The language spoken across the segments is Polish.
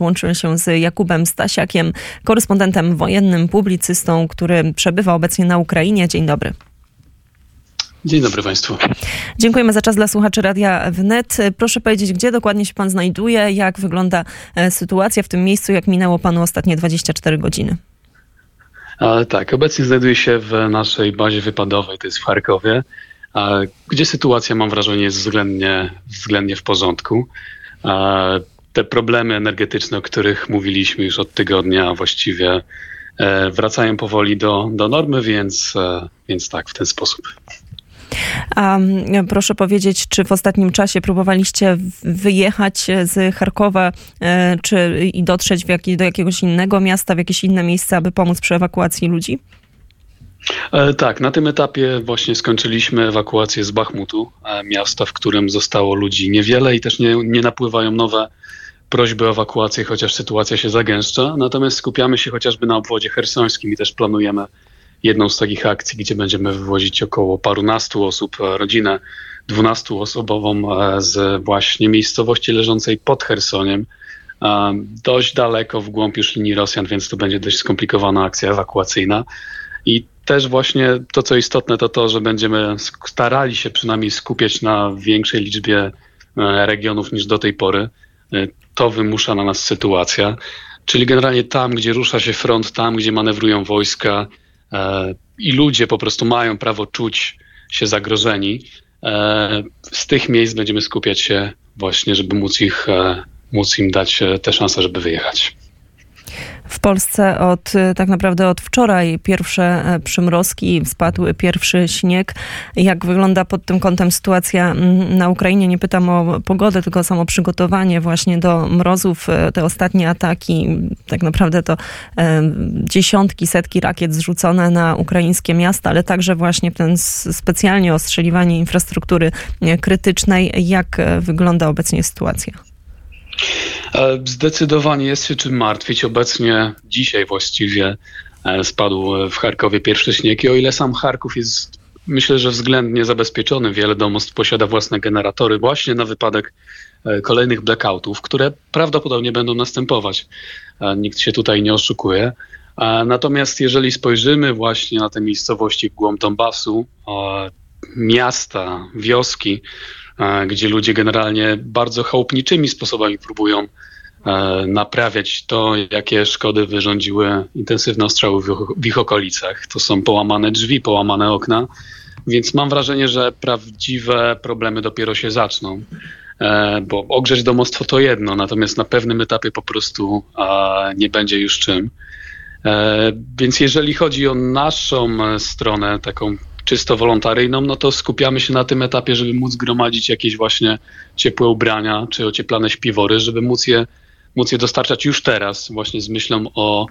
Łączyłem się z Jakubem Stasiakiem, korespondentem wojennym, publicystą, który przebywa obecnie na Ukrainie. Dzień dobry. Dzień dobry Państwu. Dziękujemy za czas dla słuchaczy Radia Wnet. Proszę powiedzieć, gdzie dokładnie się Pan znajduje, jak wygląda e, sytuacja w tym miejscu, jak minęło Panu ostatnie 24 godziny? E, tak, obecnie znajduję się w naszej bazie wypadowej, to jest w Charkowie, e, gdzie sytuacja, mam wrażenie, jest względnie, względnie w porządku. Te problemy energetyczne, o których mówiliśmy już od tygodnia, właściwie e, wracają powoli do, do normy, więc, e, więc tak, w ten sposób. A proszę powiedzieć, czy w ostatnim czasie próbowaliście wyjechać z Charkowa e, czy i dotrzeć jak, do jakiegoś innego miasta, w jakieś inne miejsce, aby pomóc przy ewakuacji ludzi? E, tak, na tym etapie właśnie skończyliśmy ewakuację z Bachmutu, e, miasta, w którym zostało ludzi niewiele i też nie, nie napływają nowe prośby o ewakuację, chociaż sytuacja się zagęszcza. Natomiast skupiamy się chociażby na obwodzie hersońskim i też planujemy jedną z takich akcji, gdzie będziemy wywozić około parunastu osób, e, rodzinę dwunastoosobową z właśnie miejscowości leżącej pod Chersoniem, e, dość daleko w głąb już linii Rosjan, więc to będzie dość skomplikowana akcja ewakuacyjna. I też właśnie to, co istotne, to to, że będziemy starali się przynajmniej skupiać na większej liczbie regionów niż do tej pory. To wymusza na nas sytuacja. Czyli generalnie tam, gdzie rusza się front, tam, gdzie manewrują wojska, E, i ludzie po prostu mają prawo czuć się zagrożeni. E, z tych miejsc będziemy skupiać się właśnie, żeby móc, ich, e, móc im dać tę szansę, żeby wyjechać. W Polsce od tak naprawdę od wczoraj pierwsze e, przymrozki, spadł pierwszy śnieg. Jak wygląda pod tym kątem sytuacja na Ukrainie? Nie pytam o pogodę, tylko samo przygotowanie właśnie do mrozów. E, te ostatnie ataki, tak naprawdę to e, dziesiątki, setki rakiet zrzucone na ukraińskie miasta, ale także właśnie ten specjalnie ostrzeliwanie infrastruktury krytycznej. Jak wygląda obecnie sytuacja? E, zdecydowanie jest się czym martwić. Obecnie, dzisiaj właściwie, e, spadł w Charkowie pierwszy śnieg i o ile sam Charków jest, myślę, że względnie zabezpieczony, wiele domostw posiada własne generatory właśnie na wypadek e, kolejnych blackoutów, które prawdopodobnie będą następować. Nikt się tutaj nie oszukuje. Natomiast jeżeli spojrzymy właśnie na te miejscowości w głąb Donbasu, miasta, wioski, E, gdzie ludzie generalnie bardzo chałupniczymi sposobami próbują e, naprawiać to, jakie szkody wyrządziły intensywne ostrzały w ich okolicach. To są połamane drzwi, połamane okna, więc mam wrażenie, że prawdziwe problemy dopiero się zaczną. E, bo ogrzeć domostwo to jedno, natomiast na pewnym etapie po prostu nie będzie już czym. Więc jeżeli chodzi o naszą stronę, taką czysto wolontaryjną, no to skupiamy się na tym etapie, żeby móc gromadzić jakieś właśnie ciepłe ubrania czy ocieplane śpiwory, żeby móc je, móc je dostarczać już teraz, właśnie z myślą o,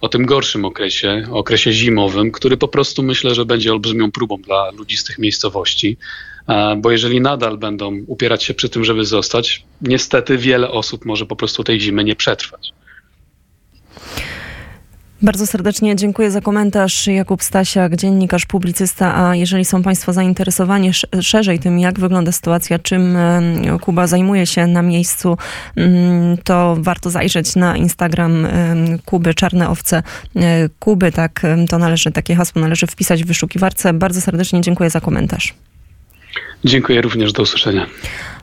o tym gorszym okresie, okresie zimowym, który po prostu myślę, że będzie olbrzymią próbą dla ludzi z tych miejscowości. E, bo jeżeli nadal będą upierać się przy tym, żeby zostać, niestety wiele osób może po prostu tej zimy nie przetrwać. Bardzo serdecznie dziękuję za komentarz. Jakub Stasiak, dziennikarz, publicysta. A jeżeli są Państwo zainteresowani szerzej tym, jak wygląda sytuacja, czym Kuba zajmuje się na miejscu, mm, to warto zajrzeć na Instagram Kuby Czarne Owce e, Kuby. Tak, to należy, takie hasło należy wpisać w wyszukiwarce. Bardzo serdecznie dziękuję za komentarz. Dziękuję również. Do usłyszenia.